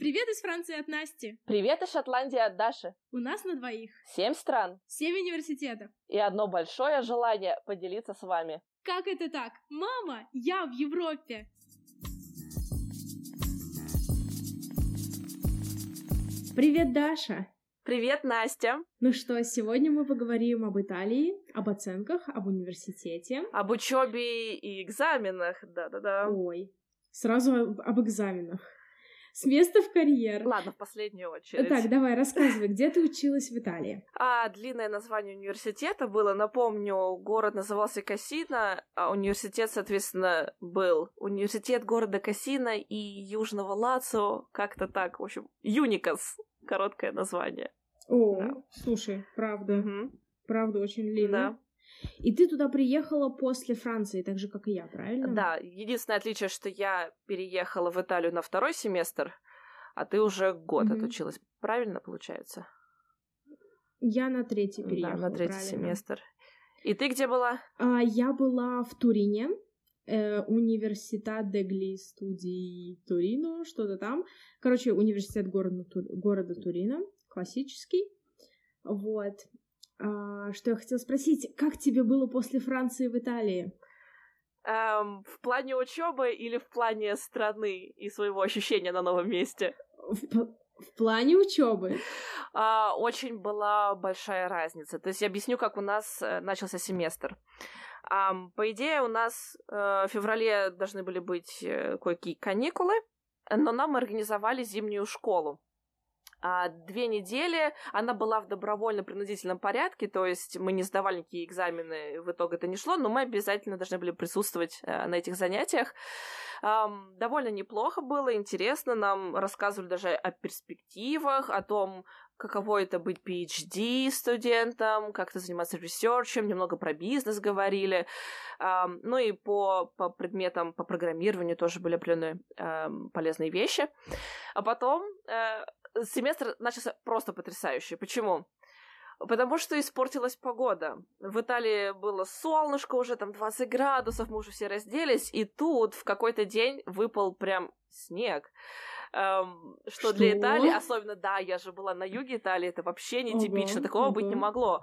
Привет из Франции от Насти. Привет из Шотландии от Даши. У нас на двоих. Семь стран. Семь университетов. И одно большое желание поделиться с вами. Как это так? Мама, я в Европе. Привет, Даша. Привет, Настя. Ну что, сегодня мы поговорим об Италии, об оценках, об университете. Об учебе и экзаменах, да-да-да. Ой, сразу об, об экзаменах. С места в карьер. Ладно, в последнюю очередь. Так, давай, рассказывай, где ты училась в Италии? А, длинное название университета было, напомню, город назывался Кассина, а университет, соответственно, был университет города Кассина и Южного Лацио, как-то так, в общем, Юникас, короткое название. О, да. слушай, правда, угу. правда очень длинно. Да. И ты туда приехала после Франции, так же, как и я, правильно? Да, единственное отличие, что я переехала в Италию на второй семестр, а ты уже год mm-hmm. отучилась. Правильно получается? Я на третий переехала. Да, на третий правильно. семестр. И ты где была? А, я была в Турине, э, университет дегли студии Турино, что-то там. Короче, университет города, города Турина, классический. Вот. А, что я хотела спросить, как тебе было после Франции в Италии? Эм, в плане учебы или в плане страны и своего ощущения на новом месте? В, в плане учебы. А, очень была большая разница. То есть я объясню, как у нас э, начался семестр. Um, по идее, у нас э, в феврале должны были быть э, кое-какие каникулы, но нам организовали зимнюю школу а, две недели она была в добровольно-принудительном порядке, то есть мы не сдавали никакие экзамены, в итоге это не шло, но мы обязательно должны были присутствовать а, на этих занятиях. А, довольно неплохо было, интересно, нам рассказывали даже о перспективах, о том, каково это быть PhD студентом, как это заниматься ресерчем, немного про бизнес говорили. Ну и по, по предметам, по программированию тоже были определенные полезные вещи. А потом uh, семестр начался просто потрясающий. Почему? Потому что испортилась погода. В Италии было солнышко, уже там 20 градусов, мы уже все разделись, и тут в какой-то день выпал прям снег. Эм, что, что для Италии, особенно, да, я же была на юге Италии, это вообще нетипично, ого, такого ого. быть не могло.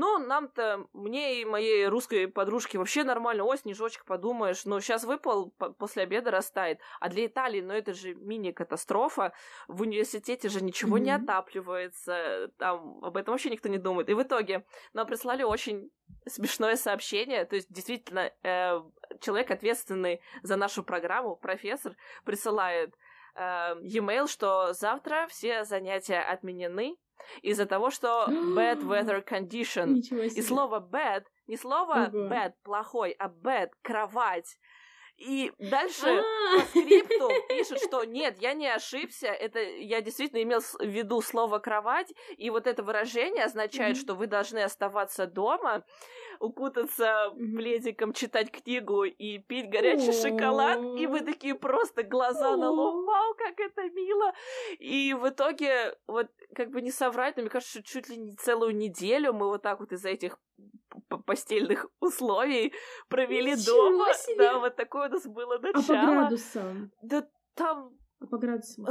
Но нам-то, мне и моей русской подружке вообще нормально. Ой, снежочек, подумаешь. Но сейчас выпал, после обеда растает. А для Италии, ну это же мини-катастрофа. В университете же ничего mm-hmm. не отапливается. Там об этом вообще никто не думает. И в итоге нам прислали очень смешное сообщение. То есть, действительно, э, человек, ответственный за нашу программу, профессор, присылает э, e-mail, что завтра все занятия отменены, из-за того, что bad weather condition. И слово bad, не слово Ого. bad, плохой, а bad, кровать. И дальше по скрипту пишет, что нет, я не ошибся, это я действительно имел в виду слово кровать, и вот это выражение означает, что вы должны оставаться дома, укутаться пледиком, читать книгу и пить горячий шоколад, и вы такие просто глаза на лоб, вау, как это мило. И в итоге, вот как бы не соврать, но мне кажется, что чуть ли не целую неделю мы вот так вот из-за этих постельных условий провели Ничего дома. Себе. Да, вот такое у нас было начало. А по градусам? Да там а по градусам?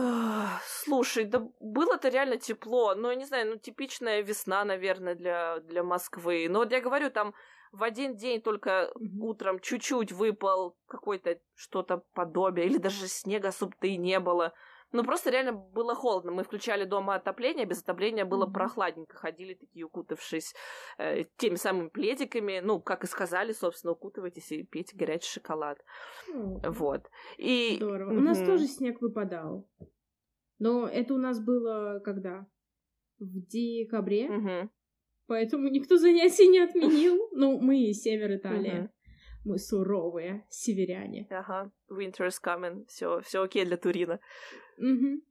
слушай, да было-то реально тепло. Ну, я не знаю, ну, типичная весна, наверное, для, для Москвы. Но вот я говорю, там в один день только mm-hmm. утром чуть-чуть выпал какой-то что-то подобие, или даже снега особо-то и не было. Ну, просто реально было холодно. Мы включали дома отопление, без отопления было mm-hmm. прохладненько. Ходили такие, укутавшись э, теми самыми пледиками. Ну, как и сказали, собственно, укутывайтесь и пейте горячий шоколад. Mm-hmm. Вот. И... Здорово. Mm-hmm. У нас тоже снег выпадал. Но это у нас было когда? В декабре. Mm-hmm. Поэтому никто занятий не отменил. Ну, мы север Италии. Mm-hmm. Мы суровые северяне. Ага, winter is coming. Все, все окей для Турина. Угу.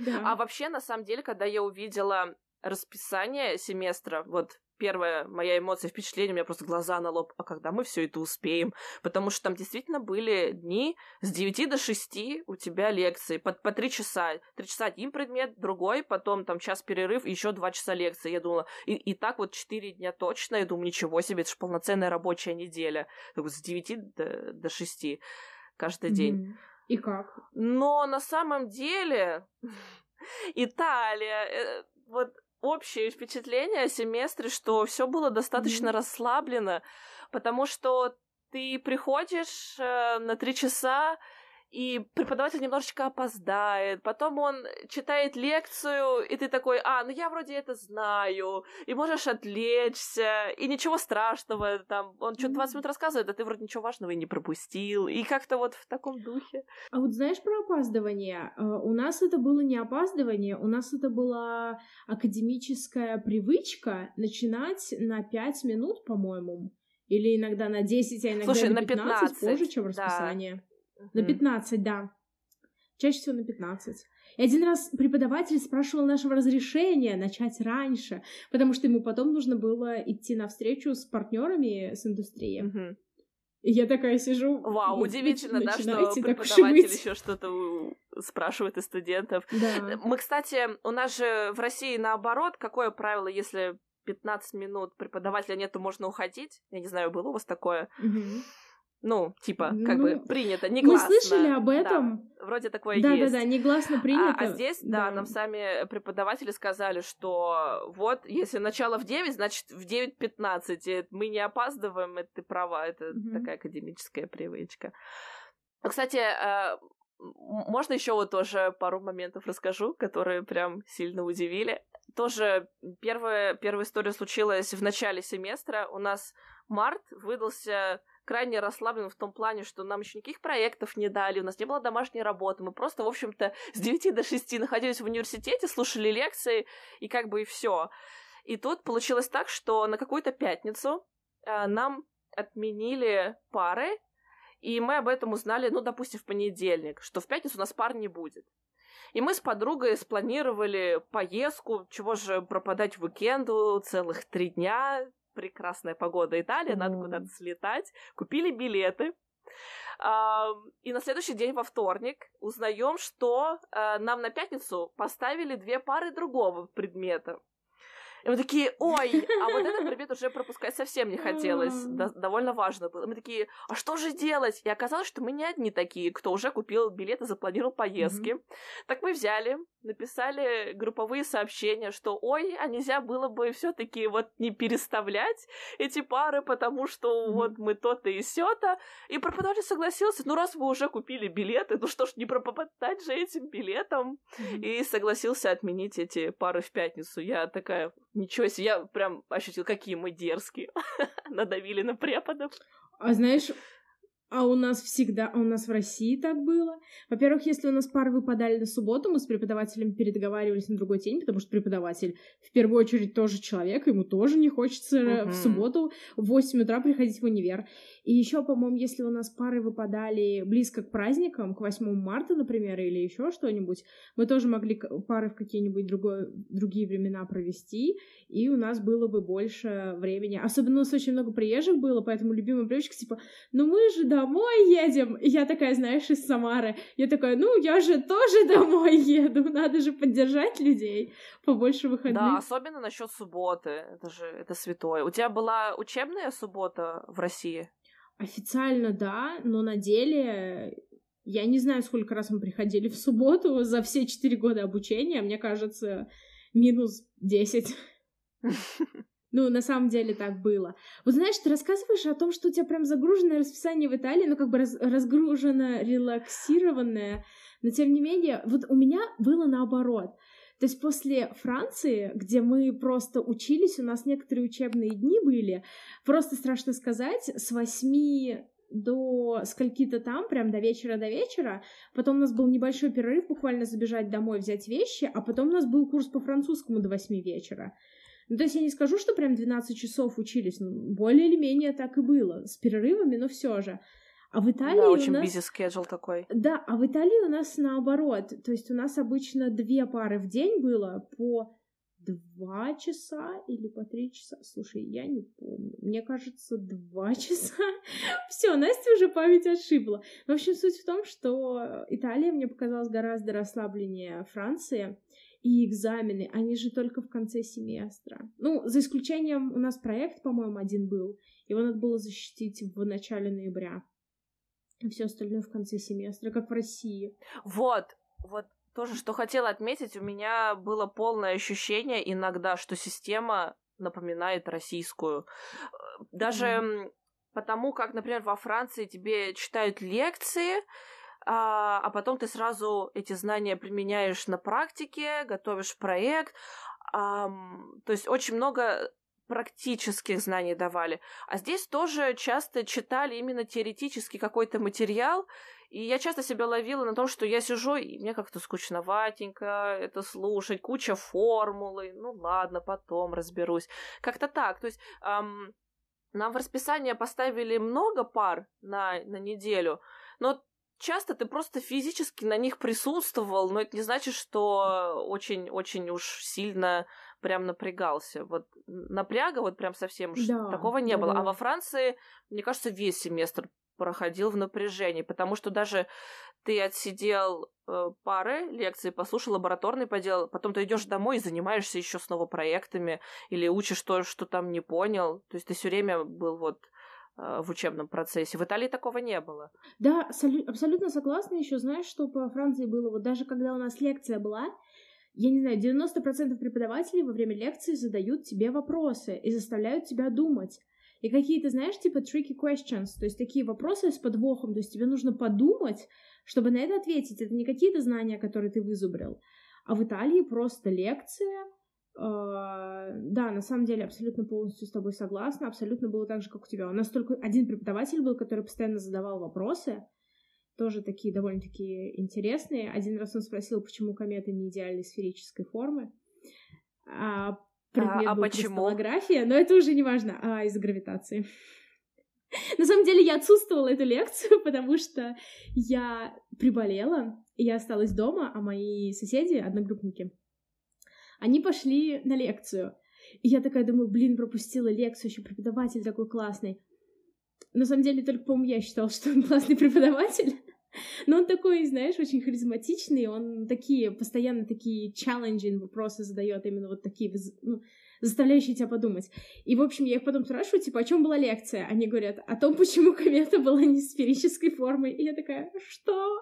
Да. А вообще, на самом деле, когда я увидела расписание семестра, вот первая моя эмоция, впечатление, у меня просто глаза на лоб, а когда мы все это успеем? Потому что там действительно были дни с 9 до 6 у тебя лекции, по, по 3 часа. 3 часа один предмет, другой, потом там час перерыв, еще 2 часа лекции. Я думала, и, и так вот 4 дня точно, я думаю, ничего себе, это же полноценная рабочая неделя. Вот, с 9 до, до 6 каждый mm-hmm. день. И как? Но на самом деле Италия, э, вот общее впечатление о семестре, что все было достаточно mm-hmm. расслаблено, потому что ты приходишь э, на три часа, и преподаватель немножечко опоздает, потом он читает лекцию, и ты такой, а, ну я вроде это знаю, и можешь отвлечься, и ничего страшного, там, он что-то 20 минут рассказывает, а ты вроде ничего важного и не пропустил, и как-то вот в таком духе. А вот знаешь про опаздывание? Э, у нас это было не опаздывание, у нас это была академическая привычка начинать на 5 минут, по-моему, или иногда на 10, а иногда Слушай, на 15, 15 позже, чем расписание. Да. На 15, да. Чаще всего на 15. И один раз преподаватель спрашивал нашего разрешения начать раньше, потому что ему потом нужно было идти на встречу с партнерами с индустрии. Угу. И я такая сижу. Вау, удивительно, да, что преподаватель еще что-то спрашивает из студентов. Да. Мы, кстати, у нас же в России наоборот, какое правило, если 15 минут преподавателя нету, можно уходить? Я не знаю, было у вас такое? Угу. Ну, типа, как ну, бы принято, негласно. Мы слышали об этом. Да, вроде такое да, есть. Да-да-да, негласно принято. А, а здесь, да. да, нам сами преподаватели сказали, что вот, если начало в 9, значит в 9.15. Мы не опаздываем, это ты права, это mm такая академическая привычка. Кстати, э, можно еще вот тоже пару моментов расскажу, которые прям сильно удивили. Тоже первая, первая история случилась в начале семестра. У нас март выдался крайне расслаблен в том плане, что нам еще никаких проектов не дали, у нас не было домашней работы, мы просто, в общем-то, с 9 до 6 находились в университете, слушали лекции, и как бы и все. И тут получилось так, что на какую-то пятницу э, нам отменили пары, и мы об этом узнали, ну, допустим, в понедельник, что в пятницу у нас пар не будет. И мы с подругой спланировали поездку, чего же пропадать в уикенду целых три дня, прекрасная погода Италия, mm. надо куда-то слетать. Купили билеты. И на следующий день, во вторник, узнаем, что э, нам на пятницу поставили две пары другого предмета. И мы такие, ой, а вот этот предмет уже пропускать совсем не хотелось. До- довольно важно было. Мы такие, а что же делать? И оказалось, что мы не одни такие, кто уже купил билеты, запланировал поездки. Mm-hmm. Так мы взяли, написали групповые сообщения, что ой, а нельзя было бы все-таки вот не переставлять эти пары, потому что mm-hmm. вот мы то-то и сё-то. И преподаватель согласился, ну раз вы уже купили билеты, ну что ж, не пропадать же этим билетом. Mm-hmm. И согласился отменить эти пары в пятницу. Я такая, Ничего себе, я прям ощутил, какие мы дерзкие. Надавили на преподов. А знаешь, а у нас всегда, а у нас в России так было. Во-первых, если у нас пары выпадали на субботу, мы с преподавателем передоговаривались на другой день, потому что преподаватель в первую очередь тоже человек, ему тоже не хочется uh-huh. в субботу в 8 утра приходить в универ. И еще, по-моему, если у нас пары выпадали близко к праздникам, к 8 марта, например, или еще что-нибудь, мы тоже могли пары в какие-нибудь другой, другие времена провести, и у нас было бы больше времени. Особенно у нас очень много приезжих было, поэтому любимая привычка, типа, ну мы же домой едем. И я такая, знаешь, из Самары. Я такая, ну я же тоже домой еду, надо же поддержать людей побольше выходных. Да, особенно насчет субботы, это же, это святое. У тебя была учебная суббота в России? Официально да, но на деле я не знаю, сколько раз мы приходили в субботу за все четыре года обучения. Мне кажется, минус десять. Ну, на самом деле так было. Вот знаешь, ты рассказываешь о том, что у тебя прям загруженное расписание в Италии, ну, как бы раз, разгружено, релаксированное, но тем не менее, вот у меня было наоборот. То есть после Франции, где мы просто учились, у нас некоторые учебные дни были, просто страшно сказать, с восьми до скольки-то там, прям до вечера до вечера. Потом у нас был небольшой перерыв, буквально забежать домой, взять вещи, а потом у нас был курс по французскому до восьми вечера. Ну, то есть я не скажу, что прям 12 часов учились, но более или менее так и было, с перерывами, но все же. А в Италии да, очень у нас... busy schedule такой. Да, а в Италии у нас наоборот. То есть у нас обычно две пары в день было по два часа или по три часа. Слушай, я не помню. Мне кажется, два часа. Все, Настя уже память отшибла. В общем, суть в том, что Италия мне показалась гораздо расслабленнее Франции. И экзамены, они же только в конце семестра. Ну, за исключением у нас проект, по-моему, один был. Его надо было защитить в начале ноября. а все остальное в конце семестра, как в России. Вот, вот тоже, что хотела отметить, у меня было полное ощущение иногда, что система напоминает российскую. Даже mm-hmm. потому, как, например, во Франции тебе читают лекции, а, а потом ты сразу эти знания применяешь на практике, готовишь проект. А, то есть очень много практических знаний давали. А здесь тоже часто читали именно теоретический какой-то материал, и я часто себя ловила на том, что я сижу, и мне как-то скучноватенько это слушать, куча формулы, ну ладно, потом разберусь. Как-то так. То есть эм, нам в расписание поставили много пар на, на неделю, но часто ты просто физически на них присутствовал, но это не значит, что очень-очень уж сильно прям напрягался. Вот напряга вот прям совсем уж да, такого не да, было. Да. А во Франции, мне кажется, весь семестр проходил в напряжении, потому что даже ты отсидел э, пары лекций, послушал лабораторный поделал, потом ты идешь домой и занимаешься еще снова проектами или учишь то, что там не понял. То есть ты все время был вот в учебном процессе. В Италии такого не было. Да, абсолютно согласна. Еще знаешь, что по Франции было? Вот даже когда у нас лекция была, я не знаю, 90% преподавателей во время лекции задают тебе вопросы и заставляют тебя думать. И какие-то, знаешь, типа tricky questions, то есть такие вопросы с подвохом, то есть тебе нужно подумать, чтобы на это ответить. Это не какие-то знания, которые ты вызубрил. А в Италии просто лекция, да, на самом деле абсолютно полностью с тобой согласна, абсолютно было так же, как у тебя. У нас только один преподаватель был, который постоянно задавал вопросы, тоже такие довольно-таки интересные. Один раз он спросил, почему кометы не идеальной сферической формы. А предмет а, а был почему? но это уже не важно, а из-за гравитации. На самом деле я отсутствовала эту лекцию, потому что я приболела, я осталась дома, а мои соседи, одногруппники, они пошли на лекцию. И я такая думаю, блин, пропустила лекцию, еще преподаватель такой классный. На самом деле, только, по-моему, я считала, что он классный преподаватель. Но он такой, знаешь, очень харизматичный, он такие, постоянно такие challenging вопросы задает, именно вот такие, ну, заставляющие тебя подумать. И, в общем, я их потом спрашиваю, типа, о чем была лекция? Они говорят, о том, почему комета была не сферической формы. И я такая, что?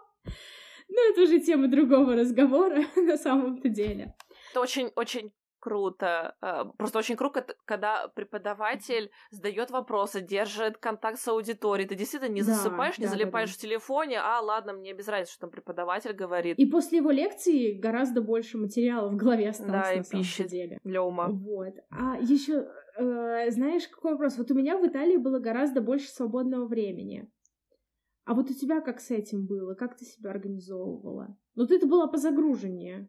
Ну, это уже тема другого разговора на самом-то деле. Это очень-очень круто. Э, просто очень круто, когда преподаватель задает вопросы, держит контакт с аудиторией. Ты действительно не засыпаешь, да, не да, залипаешь да, да. в телефоне, а ладно, мне без разницы, что там преподаватель говорит. И после его лекции гораздо больше материала в голове осталось да, на и пищи деле. для ума. Вот. А еще, э, знаешь, какой вопрос? Вот у меня в Италии было гораздо больше свободного времени. А вот у тебя как с этим было? Как ты себя организовывала? Ну, ты это была по загружению.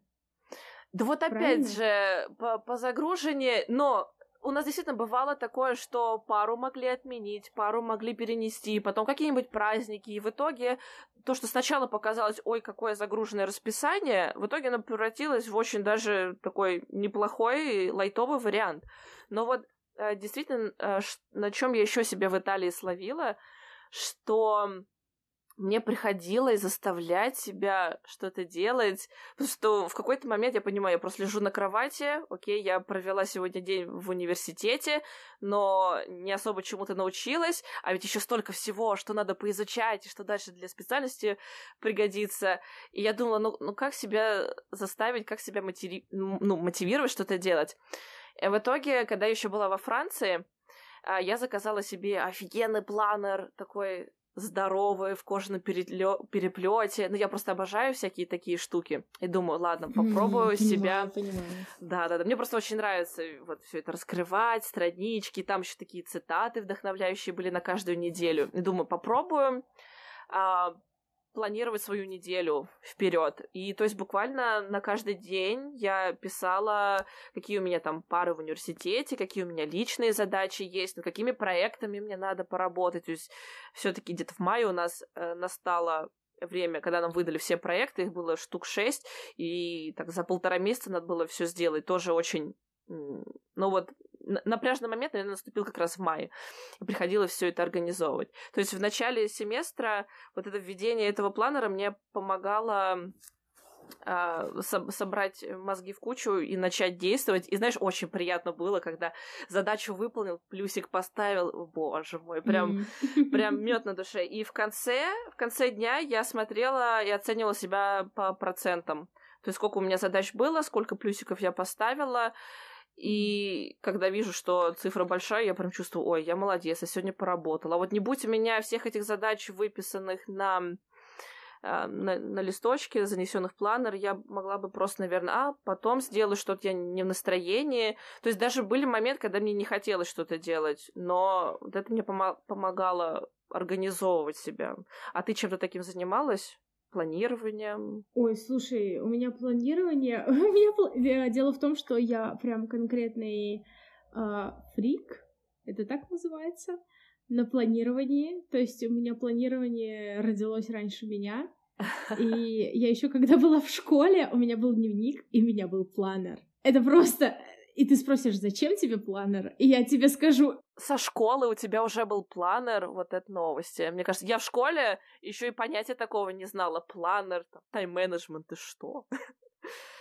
Да вот Правильно? опять же, по, по загружению, но у нас действительно бывало такое, что пару могли отменить, пару могли перенести, потом какие-нибудь праздники, и в итоге то, что сначала показалось, ой, какое загруженное расписание, в итоге оно превратилось в очень даже такой неплохой лайтовый вариант. Но вот э, действительно, э, на чем я еще себя в Италии словила, что мне приходилось заставлять себя что-то делать, потому что в какой-то момент я понимаю, я просто лежу на кровати, окей, я провела сегодня день в университете, но не особо чему-то научилась, а ведь еще столько всего, что надо поизучать, и что дальше для специальности пригодится. И я думала, ну, ну как себя заставить, как себя мотиви... ну, мотивировать что-то делать. И в итоге, когда я еще была во Франции, а, я заказала себе офигенный планер, такой здоровые в кожаном переплете. Ну, я просто обожаю всякие такие штуки. И думаю, ладно, попробую mm, себя. Понимаю. Да, да, да. Мне просто очень нравится вот все это раскрывать, странички. Там еще такие цитаты вдохновляющие были на каждую неделю. И думаю, попробую. А, планировать свою неделю вперед. И то есть буквально на каждый день я писала, какие у меня там пары в университете, какие у меня личные задачи есть, над какими проектами мне надо поработать. То есть все-таки где-то в мае у нас э, настало время, когда нам выдали все проекты, их было штук шесть, и так за полтора месяца надо было все сделать. Тоже очень ну вот напряжный момент, наверное, наступил как раз в мае. И приходилось все это организовывать. То есть в начале семестра вот это введение этого планера мне помогало а, со- собрать мозги в кучу и начать действовать. И знаешь, очень приятно было, когда задачу выполнил, плюсик поставил, боже мой, прям, прям мед на душе. И в конце, в конце дня я смотрела и оценивала себя по процентам. То есть сколько у меня задач было, сколько плюсиков я поставила. И когда вижу, что цифра большая, я прям чувствую, ой, я молодец, я сегодня поработала. Вот не будь у меня всех этих задач, выписанных на а, на, на листочке, занесенных в планер, я могла бы просто, наверное, а, потом сделаю что-то, я не в настроении. То есть даже были моменты, когда мне не хотелось что-то делать, но вот это мне помо- помогало организовывать себя. А ты чем-то таким занималась? Планированием? Ой, слушай, у меня планирование... у меня э, Дело в том, что я прям конкретный э, фрик, это так называется на планировании. То есть у меня планирование родилось раньше меня. И я еще когда была в школе, у меня был дневник, и у меня был планер. Это просто... И ты спросишь, зачем тебе планер? И я тебе скажу... Со школы у тебя уже был планер, вот это новости. Мне кажется, я в школе еще и понятия такого не знала. Планер, тайм-менеджмент, ты что?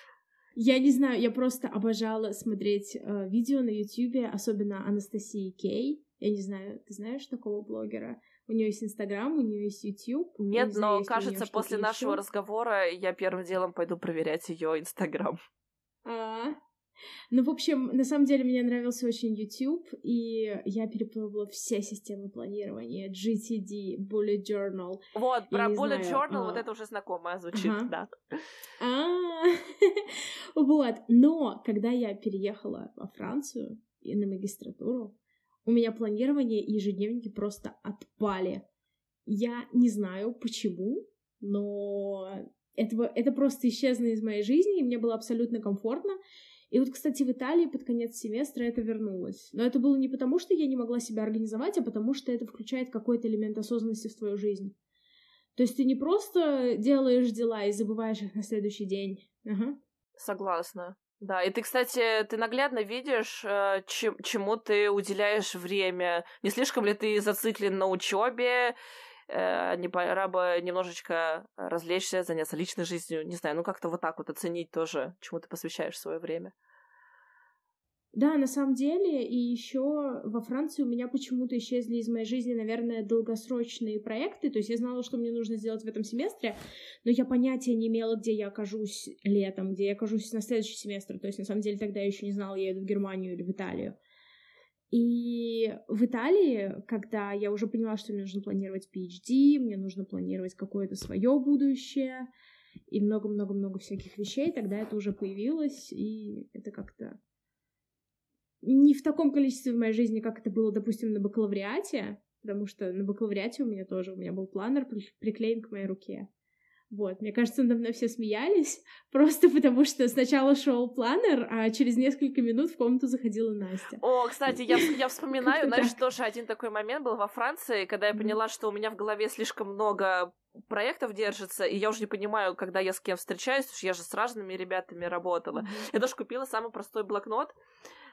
Я не знаю, я просто обожала смотреть э, видео на Ютубе, особенно Анастасии Кей. Я не знаю, ты знаешь такого блогера? У нее есть Инстаграм, у нее есть Ютуб. Нет, не знаю, но кажется, после нашего разговора я первым делом пойду проверять ее Инстаграм. А, ну, в общем, на самом деле мне нравился очень YouTube, и я перепробовала все системы планирования, GTD, Bullet Journal. Вот, про Bullet знаю, Journal, а... вот это уже знакомое звучит, ага. да. А, вот, но когда я переехала во Францию и на магистратуру, у меня планирование и ежедневники просто отпали. Я не знаю почему, но этого, это просто исчезло из моей жизни, и мне было абсолютно комфортно. И вот, кстати, в Италии под конец семестра это вернулось. Но это было не потому, что я не могла себя организовать, а потому что это включает какой-то элемент осознанности в твою жизнь. То есть ты не просто делаешь дела и забываешь их на следующий день. Ага. Согласна. Да, и ты, кстати, ты наглядно видишь, э, чем, чему ты уделяешь время. Не слишком ли ты зациклен на учебе? Э, не пора бы немножечко развлечься, заняться личной жизнью? Не знаю, ну как-то вот так вот оценить тоже, чему ты посвящаешь свое время. Да, на самом деле, и еще во Франции у меня почему-то исчезли из моей жизни, наверное, долгосрочные проекты. То есть я знала, что мне нужно сделать в этом семестре, но я понятия не имела, где я окажусь летом, где я окажусь на следующий семестр. То есть, на самом деле, тогда я еще не знала, я еду в Германию или в Италию. И в Италии, когда я уже поняла, что мне нужно планировать PhD, мне нужно планировать какое-то свое будущее и много-много-много всяких вещей, тогда это уже появилось, и это как-то не в таком количестве в моей жизни, как это было, допустим, на бакалавриате, потому что на бакалавриате у меня тоже, у меня был планер приклеен к моей руке. Вот, мне кажется, надо мной все смеялись, просто потому что сначала шел планер, а через несколько минут в комнату заходила Настя. О, кстати, я, я вспоминаю, знаешь, тоже один такой момент был во Франции, когда я поняла, что у меня в голове слишком много проектов держится, и я уже не понимаю, когда я с кем встречаюсь, потому что я же с разными ребятами работала. Я даже купила самый простой блокнот,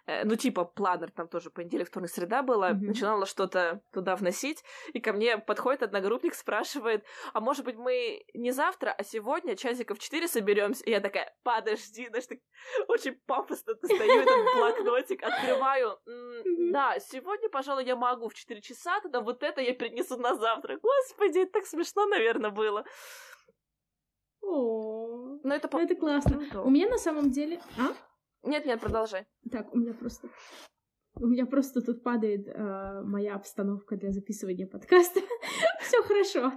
ну, типа, планер там тоже понедельник, вторник, среда была, mm-hmm. начинала что-то туда вносить, и ко мне подходит одногруппник, спрашивает, а может быть, мы не завтра, а сегодня часиков четыре соберемся? И я такая, подожди, знаешь, так очень пафосно достаю этот блокнотик, открываю. Mm-hmm. Да, сегодня, пожалуй, я могу в 4 часа, тогда вот это я принесу на завтра. Господи, это так смешно, наверное, было. О, ну это, по... это классно. Ну, У меня на самом деле... А? Нет-нет, продолжай. Так, у меня просто... У меня просто тут падает э, моя обстановка для записывания подкаста. Все хорошо.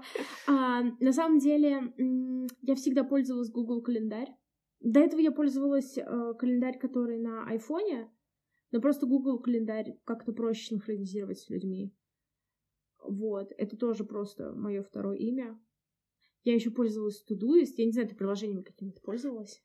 А, на самом деле, я всегда пользовалась Google календарь. До этого я пользовалась э, календарь, который на айфоне, но просто Google календарь как-то проще синхронизировать с людьми. Вот, это тоже просто мое второе имя. Я еще пользовалась Todoist. Я не знаю, ты приложениями какими-то пользовалась?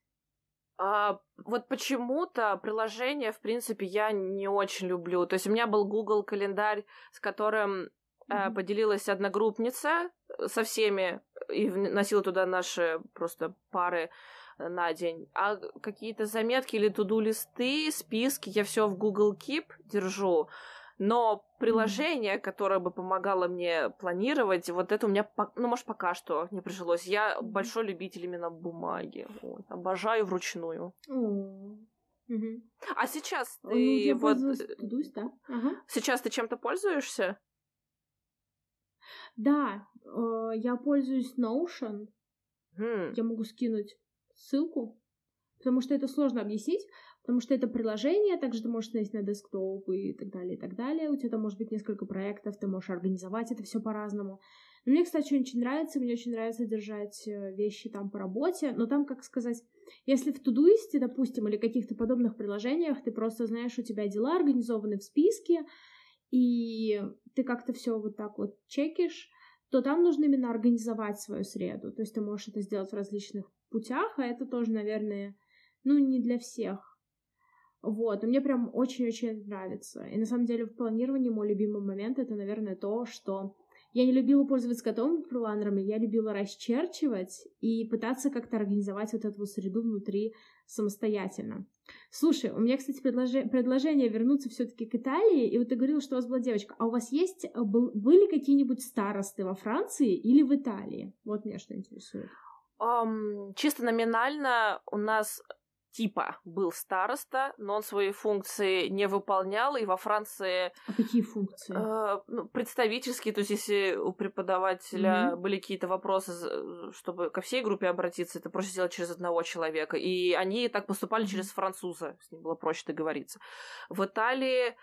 А, вот почему-то приложение, в принципе, я не очень люблю. То есть у меня был Google календарь, с которым mm-hmm. поделилась одногруппница э, со всеми и носила туда наши просто пары э, на день. А какие-то заметки или туду листы, списки я все в Google Keep держу. Но приложение, которое бы помогало мне планировать, вот это у меня, ну, может, пока что не прижилось. Я большой любитель именно бумаги. Ой, обожаю вручную. Угу. А сейчас Ну, ты я вот... Todoist, да. Ага. Сейчас ты чем-то пользуешься? Да, э, я пользуюсь Notion. Хм. Я могу скинуть ссылку, потому что это сложно объяснить, потому что это приложение, также ты можешь снять на десктоп и так далее, и так далее. У тебя там может быть несколько проектов, ты можешь организовать это все по-разному. Но мне, кстати, очень нравится, мне очень нравится держать э, вещи там по работе, но там, как сказать, если в Тудуисте, допустим, или каких-то подобных приложениях, ты просто знаешь, у тебя дела организованы в списке, и ты как-то все вот так вот чекишь, то там нужно именно организовать свою среду. То есть ты можешь это сделать в различных путях, а это тоже, наверное, ну, не для всех. Вот, но мне прям очень-очень нравится. И на самом деле в планировании мой любимый момент это, наверное, то, что я не любила пользоваться готовыми планерами, я любила расчерчивать и пытаться как-то организовать вот эту вот среду внутри самостоятельно. Слушай, у меня, кстати, предложи- предложение вернуться все-таки к Италии, и вот ты говорила, что у вас была девочка, а у вас есть, э, был- были какие-нибудь старосты во Франции или в Италии? Вот меня что интересует. Ам, чисто номинально у нас типа был староста, но он свои функции не выполнял, и во Франции А какие функции? э, ну, представительские, то есть если у преподавателя Мгм. были какие-то вопросы, чтобы ко всей группе обратиться, это проще сделать через одного человека. И они так поступали Мгм. через француза, с ним было проще договориться. В Италии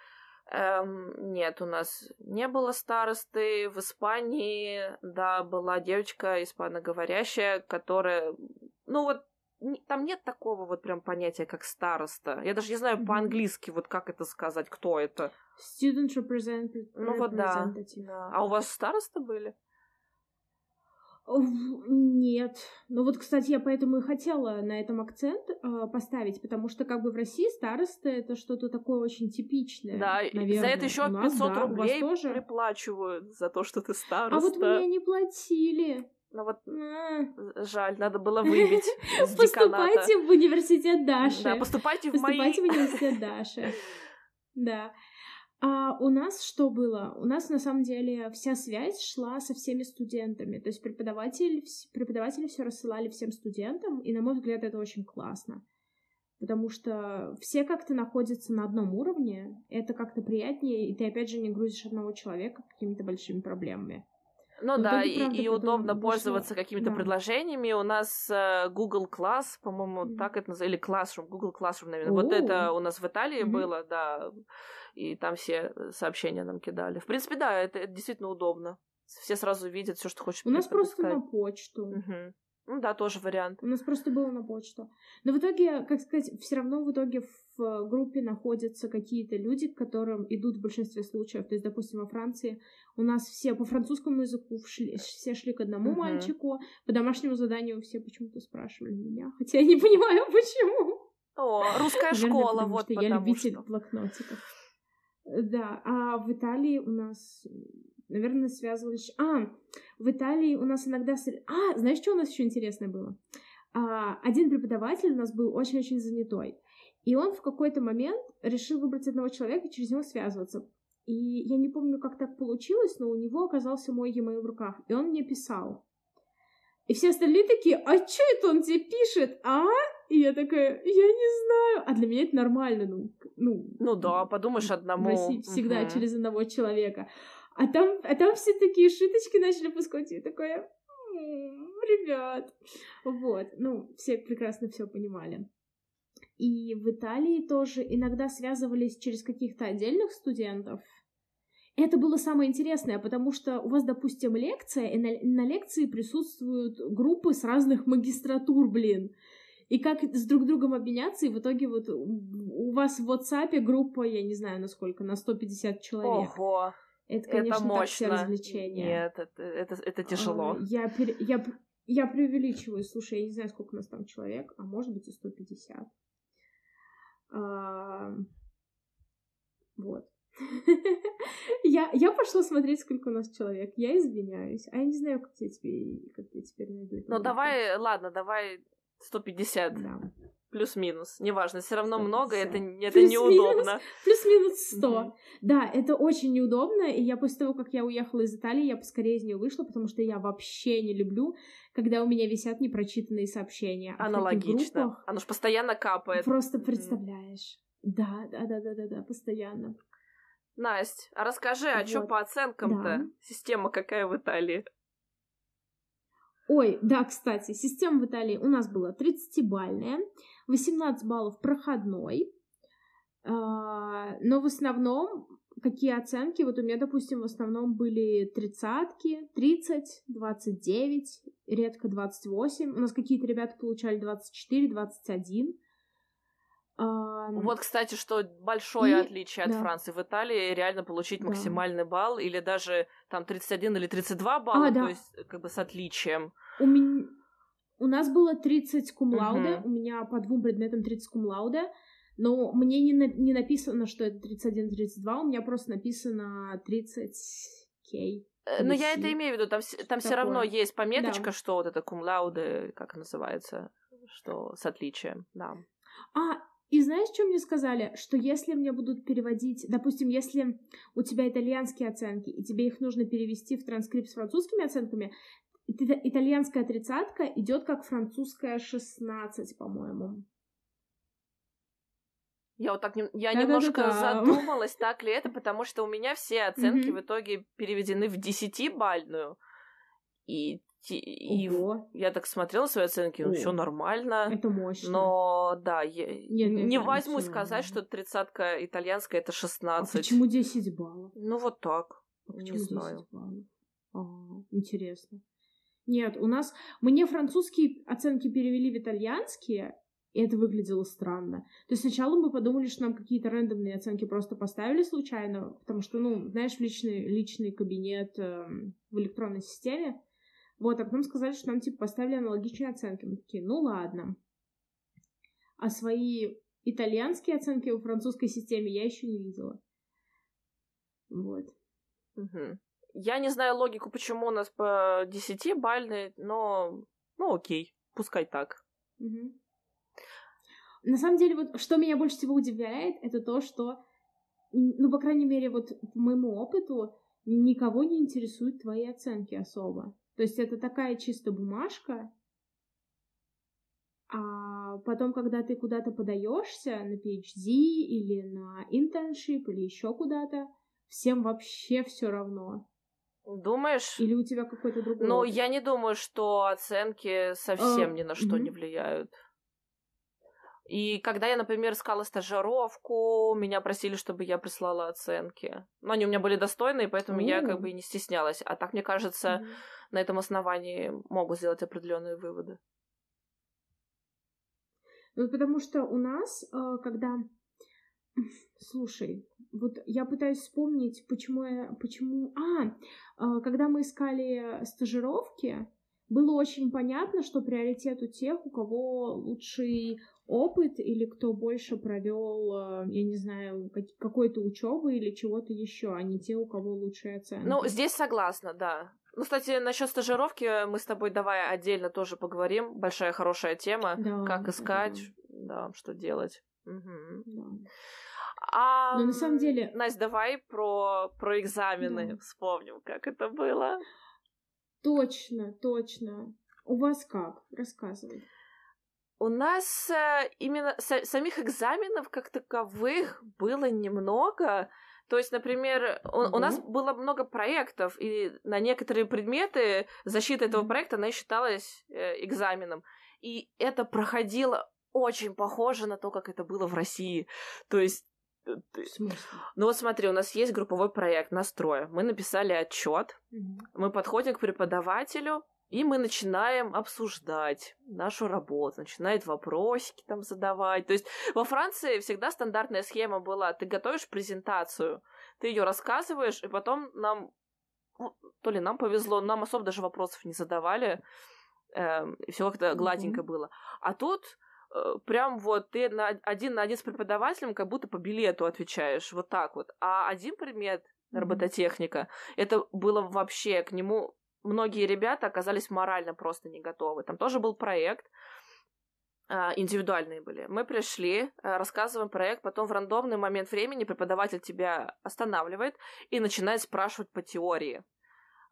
эм, нет, у нас не было старосты. В Испании, да, была девочка испаноговорящая, которая, ну вот, там нет такого вот прям понятия, как староста. Я даже не знаю Мгм. по-английски, вот как это сказать, кто это. Student represent- Ну вот да. representative. Да. А у вас староста были? Нет. Ну вот, кстати, я поэтому и хотела на этом акцент э, поставить, потому что как бы в России староста это что-то такое очень типичное. Да, и наверное. за это еще У нас, 500 да, рублей тоже? приплачивают за то, что ты староста. А вот мне не платили. Ну вот жаль, надо было выбить деканата. Поступайте в университет Даши. Да, поступайте в. Поступайте в университет Даши. Да. А у нас что было? У нас на самом деле вся связь шла со всеми студентами. То есть преподаватель, преподаватели все рассылали всем студентам, и, на мой взгляд, это очень классно. Потому что все как-то находятся на одном уровне, это как-то приятнее, и ты опять же не грузишь одного человека какими-то большими проблемами. Ну да, и, и удобно пользоваться какими-то да. предложениями. У нас э, Google Class, по-моему, Мгм. так это называется, или Classroom, Google Classroom, наверное. Вот это у нас в Италии Мгм. было, да, и там все э, сообщения нам кидали. В принципе, да, это, это действительно удобно. Все сразу видят все, что хочешь У нас просто на почту. Мгм. Ну да, тоже вариант. У нас просто было на почту. Но в итоге, как сказать, все равно в итоге в э, группе находятся какие-то люди, к которым идут в большинстве случаев. То есть, допустим, во Франции у нас все по французскому языку шли, все шли к одному Мгм. мальчику, по домашнему заданию все почему-то спрашивали меня, хотя я не понимаю, почему. О, русская школа, потому вот что я потому любитель что. блокнотиков. Э, Да, а в Италии у нас, наверное, связывались... А, в Италии у нас иногда... А, знаешь, что у нас еще интересное было? А, один преподаватель у нас был очень-очень занятой. И он в какой-то момент решил выбрать одного человека и через него связываться. И я не помню, как так получилось, но у него оказался мой e-mail в руках, и он мне писал. И все остальные такие, а что это он тебе пишет, а? И я такая, я не знаю. А для меня это нормально, ну, ну, Ну да, подумаешь в одному. России всегда Мгм. через одного человека. А там, а там все такие шуточки начали пускать, и «М, ребят. Вот, ну, все прекрасно все понимали. И в Италии тоже иногда связывались через каких-то отдельных студентов. Это было самое интересное, потому что у вас, допустим, лекция, и на, на лекции присутствуют группы с разных магистратур, блин. И как с друг другом обменяться, и в итоге вот у вас в WhatsApp группа, я не знаю, насколько, на 150 человек. Ого, Это, конечно, это так все мощно. развлечения. Нет, это, это, это тяжело. Я, пере- я, я преувеличиваю. Слушай, я не знаю, сколько у нас там человек, а может быть и 150. А, Вот. Я, я пошла смотреть, сколько у нас человек. Я извиняюсь. А я не знаю, как я тебе, как я теперь найду. Ну давай, ладно, давай 150. Да. Плюс-минус, неважно, все равно много, это, это неудобно. Плюс-минус 100. Mm-hmm. Да, это очень неудобно, и я после того, как я уехала из Италии, я поскорее из нее вышла, потому что я вообще не люблю, когда у меня висят непрочитанные сообщения. А Аналогично. Группах, Оно ж постоянно капает. Просто представляешь. Mm-hmm. Да, да, да, да, да, да, постоянно. Настя, а расскажи, а вот. что по оценкам-то? Да. Система какая в Италии? Ой, да, кстати, система в Италии у нас была 30-бальная, 18 баллов проходной, а, но в основном какие оценки? Вот у меня, допустим, в основном были тридцатки, 30, 29, редко 28. У нас какие-то ребята получали 24, 21. Вот, кстати, что большое и... отличие от да. Франции. В Италии реально получить да. максимальный балл или даже там 31 или 32 балла, а, да. то есть как бы с отличием. У меня... У нас было 30 кумлауда, угу. у меня по двум предметам 30 кумлауда, но мне не, на... не написано, что это 31-32, у меня просто написано 30 кей. Э, но я это имею в виду, там, там все равно есть пометочка, да. что вот это кумлауды, как называется, что с отличием, да. А, и знаешь, что мне сказали? Что если мне будут переводить, допустим, если у тебя итальянские оценки, и тебе их нужно перевести в транскрипт с французскими оценками, итальянская тридцатка идет как французская 16, по-моему. Я вот так не, я да, немножко да, да, задумалась, так ли это, потому что у меня все оценки mm-hmm. в итоге переведены в десятибальную. И и Ого. я так смотрела свои оценки, ну, все нормально. Это мощно. Но да, я Нет, не возьму сказать, что тридцатка итальянская это 16. А почему 10 баллов? Ну вот так. А не знаю. Баллов? А, интересно. Нет, у нас... Мне французские оценки перевели в итальянские, и это выглядело странно. То есть сначала мы подумали, что нам какие-то рандомные оценки просто поставили случайно, потому что, ну, знаешь, в личный, личный кабинет э, в электронной системе вот, а потом сказали, что нам, типа, поставили аналогичные оценки. Мы такие, ну ладно. А свои итальянские оценки во французской системе я еще не видела. Вот. Угу. Я не знаю логику, почему у нас по 10 бальные, но ну окей, пускай так. Угу. На самом деле, вот что меня больше всего удивляет, это то, что, ну, по крайней мере, вот по моему опыту, никого не интересуют твои оценки особо. То есть это такая чисто бумажка, а потом, когда ты куда-то подаешься на PhD или на internship или еще куда-то, всем вообще все равно. Думаешь? Или у тебя какой-то другой? Ну, я не думаю, что оценки совсем а, ни на что угу. не влияют. И когда я, например, искала стажировку, меня просили, чтобы я прислала оценки. Но они у меня были достойные, поэтому mm. я как бы и не стеснялась. А так, мне кажется, mm. на этом основании могу сделать определенные выводы. Ну, потому что у нас, э, когда... Слушай, вот я пытаюсь вспомнить, почему я... Почему... А, э, когда мы искали стажировки, было очень понятно, что приоритет у тех, у кого лучший опыт или кто больше провел, э, я не знаю, какой-то учебы или чего-то еще, а не те, у кого лучшие оценки. Ну, здесь согласна, да. Ну, кстати, насчет стажировки мы с тобой давай отдельно тоже поговорим. Большая хорошая тема. Да, как искать, да, да что делать. Угу. Да. А, Но на самом деле... Настя, давай про, про экзамены да. вспомним, как это было. Точно, точно. У вас как? Рассказывай. У нас э, именно самих экзаменов как таковых было немного. То есть, например, у, у нас было много проектов, и на некоторые предметы защита этого проекта, она считалась э, экзаменом. И это проходило очень похоже на то, как это было в России. То есть э, ну вот смотри, у нас есть групповой проект настроя. Мы написали отчет, mm-hmm. мы подходим к преподавателю, и мы начинаем обсуждать нашу работу, начинает вопросики там задавать. То есть во Франции всегда стандартная схема была, ты готовишь презентацию, ты ее рассказываешь, и потом нам, ну, то ли нам повезло, нам особо даже вопросов не задавали, э, и все как-то гладенько mm-hmm. было. А тут э, прям вот ты на, один на один с преподавателем как будто по билету отвечаешь, вот так вот. А один предмет, робототехника, mm-hmm. это было вообще к нему многие ребята оказались морально просто не готовы. Там тоже был проект, а, индивидуальные были. Мы пришли, а, рассказываем проект, потом в рандомный момент времени преподаватель тебя останавливает и начинает спрашивать по теории.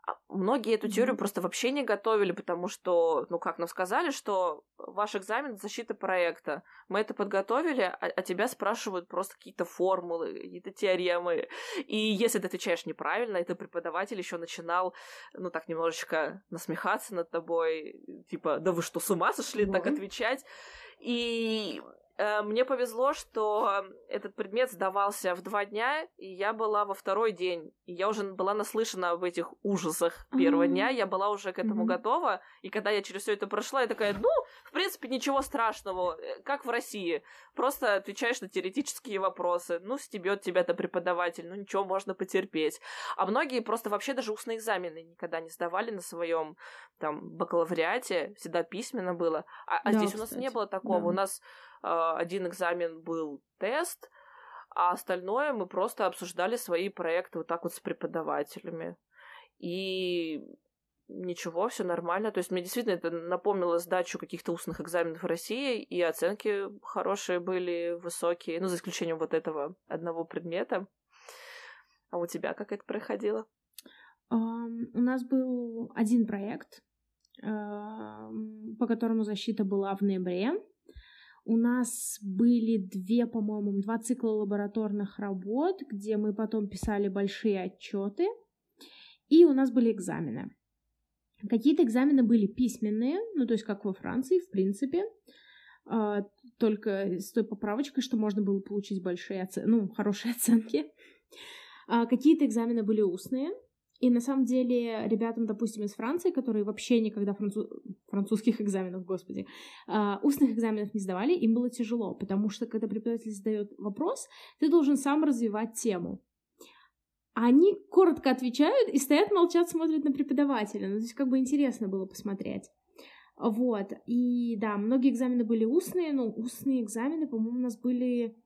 А многие эту теорию mm-hmm. просто вообще не готовили, потому что, ну как нам сказали, что ваш экзамен — защита проекта. Мы это подготовили, а, а тебя спрашивают просто какие-то формулы, какие-то теоремы. И если ты отвечаешь неправильно, это преподаватель еще начинал, ну так немножечко насмехаться над тобой, типа, да вы что, с ума сошли mm-hmm. так отвечать? И мне повезло, что этот предмет сдавался в два дня, и я была во второй день. И я уже была наслышана об этих ужасах первого mm-hmm. дня, я была уже к этому mm-hmm. готова. И когда я через все это прошла, я такая, ну, в принципе, ничего страшного, э, как в России. Просто отвечаешь на теоретические вопросы. Ну, стебет тебя-то преподаватель, ну ничего, можно потерпеть. А многие просто вообще даже устные экзамены никогда не сдавали на своем там бакалавриате, всегда письменно было. А, а да, здесь у нас не было такого. Да. У нас а, один экзамен был тест, а остальное мы просто обсуждали свои проекты вот так вот с преподавателями. И ничего, все нормально. То есть мне действительно это напомнило сдачу каких-то устных экзаменов в России, и оценки хорошие были, высокие, ну, за исключением вот этого одного предмета. А у тебя как это проходило? У нас был один проект, по которому защита была в ноябре. У нас были две, по-моему, два цикла лабораторных работ, где мы потом писали большие отчеты, и у нас были экзамены. Какие-то экзамены были письменные, ну то есть как во Франции, в принципе, а, только с той поправочкой, что можно было получить большие оценки, ну, хорошие оценки. А, какие-то экзамены были устные, и на самом деле ребятам, допустим, из Франции, которые вообще никогда француз... французских экзаменов, господи, э, устных экзаменов не сдавали, им было тяжело, потому что когда преподаватель задает вопрос, ты должен сам развивать тему. Они коротко отвечают и стоят, молчат, смотрят на преподавателя. Ну, то есть как бы интересно было посмотреть. Вот. И да, многие экзамены были устные, но устные экзамены, по-моему, у нас были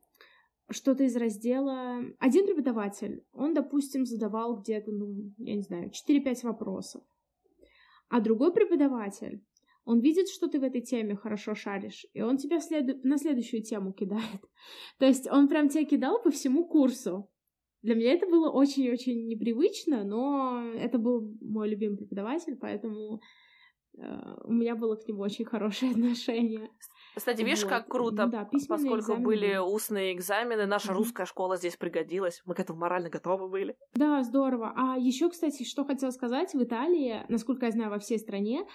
что-то из раздела... Один преподаватель, он, допустим, задавал где-то, ну, я не знаю, 4-5 вопросов. А другой преподаватель, он видит, что ты в этой теме хорошо шаришь, и он тебя след... на следующую тему кидает. То есть он прям тебя кидал по всему курсу. Для меня это было очень-очень непривычно, но это был мой любимый преподаватель, поэтому э, у меня было к нему очень хорошее отношение. Кстати, видишь, вот. как круто, да, поскольку экзамены. были устные экзамены, наша mm-hmm. русская школа здесь пригодилась, мы к этому морально готовы были. Да, здорово. А еще, кстати, что хотела сказать, в Италии, насколько я знаю, во всей стране,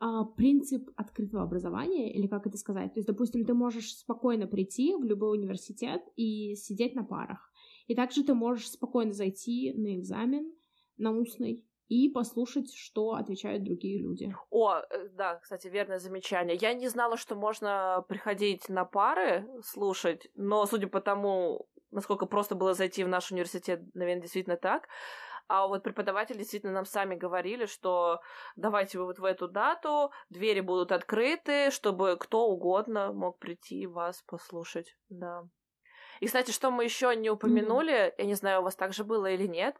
а, принцип открытого образования, или как это сказать, то есть, допустим, ты можешь спокойно прийти в любой университет и сидеть на парах, и также ты можешь спокойно зайти на экзамен, на устный, и послушать, что отвечают другие люди. О, э, да, кстати, верное замечание. Я не знала, что можно приходить на пары слушать, но судя по тому, насколько просто было зайти в наш университет, наверное, действительно так. А вот преподаватели действительно нам сами говорили, что давайте вы вот в эту дату, двери будут открыты, чтобы кто угодно мог прийти вас послушать. Да. И, кстати, что мы еще не упомянули, mm-hmm. я не знаю, у вас так же было или нет,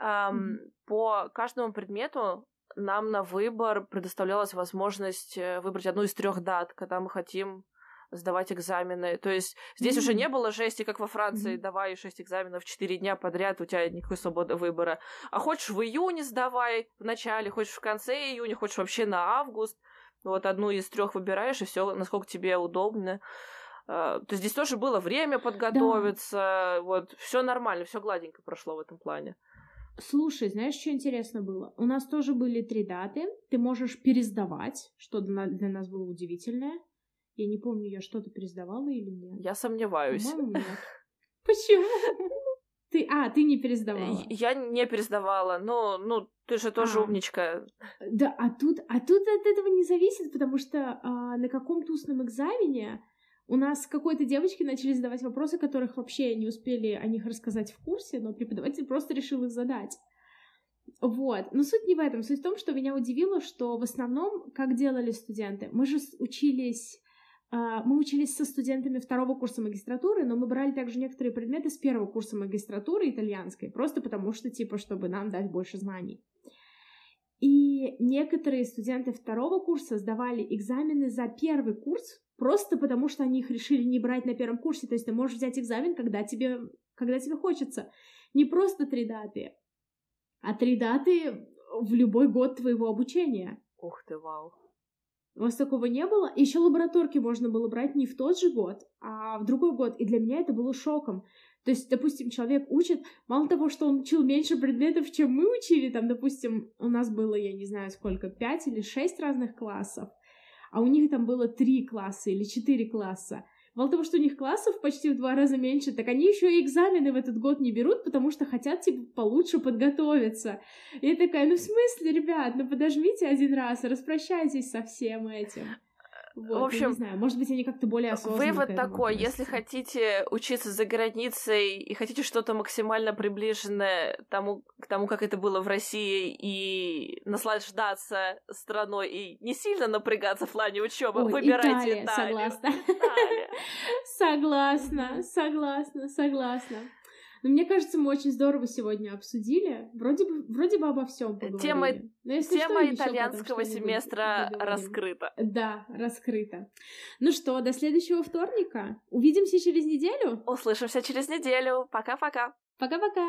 Um, mm-hmm. По каждому предмету нам на выбор предоставлялась возможность э, выбрать одну из трех дат, когда мы хотим сдавать экзамены. То есть здесь mm-hmm. уже не было жести, как во Франции, mm-hmm. давай шесть экзаменов четыре дня подряд, у тебя никакой свободы выбора. А хочешь в июне сдавай в начале, хочешь в конце июня, хочешь вообще на август. Вот одну из трех выбираешь, и все, насколько тебе удобно. Uh, то есть здесь тоже было время подготовиться, да. вот все нормально, все гладенько прошло в этом плане. Слушай, знаешь, что интересно было? У нас тоже были три даты. Ты можешь пересдавать, что для нас было удивительное. Я не помню, я что-то пересдавала или нет. Я сомневаюсь. Нет. Почему? Ты, а, ты не пересдавала. Я не пересдавала, но, ну, ты же тоже а, умничка. Да, а тут, а тут от этого не зависит, потому что а, на каком-то устном экзамене у нас какой-то девочке начали задавать вопросы, которых вообще не успели о них рассказать в курсе, но преподаватель просто решил их задать. Вот. Но суть не в этом. Суть в том, что меня удивило, что в основном, как делали студенты, мы же учились а, мы учились со студентами второго курса магистратуры, но мы брали также некоторые предметы с первого курса магистратуры итальянской, просто потому что, типа, чтобы нам дать больше знаний. И некоторые студенты второго курса сдавали экзамены за первый курс просто потому, что они их решили не брать на первом курсе. То есть ты можешь взять экзамен, когда тебе, когда тебе хочется. Не просто три даты, а три даты в любой год твоего обучения. Ух ты, вау. У вас такого не было? Еще лабораторки можно было брать не в тот же год, а в другой год. И для меня это было шоком. То есть, допустим, человек учит, мало того, что он учил меньше предметов, чем мы учили, там, допустим, у нас было, я не знаю сколько, пять или шесть разных классов, а у них там было три класса или четыре класса. Мало того, что у них классов почти в два раза меньше, так они еще и экзамены в этот год не берут, потому что хотят, типа, получше подготовиться. И я такая, ну в смысле, ребят, ну подожмите один раз, распрощайтесь со всем этим. Вот, в общем, не знаю, может быть, они как-то более осознанно Вывод такой, относятся. если хотите учиться за границей и хотите что-то максимально приближенное тому, к тому, как это было в России, и наслаждаться страной и не сильно напрягаться в плане учебы, выбирайте Италия. Согласна. Согласна, согласна, согласна. Но мне кажется, мы очень здорово сегодня обсудили. Вроде бы, вроде бы обо всем поговорили. Тема, тема что, итальянского потом, семестра раскрыта. Да, раскрыта. Ну что, до следующего вторника. Увидимся через неделю. Услышимся через неделю. Пока-пока. Пока-пока.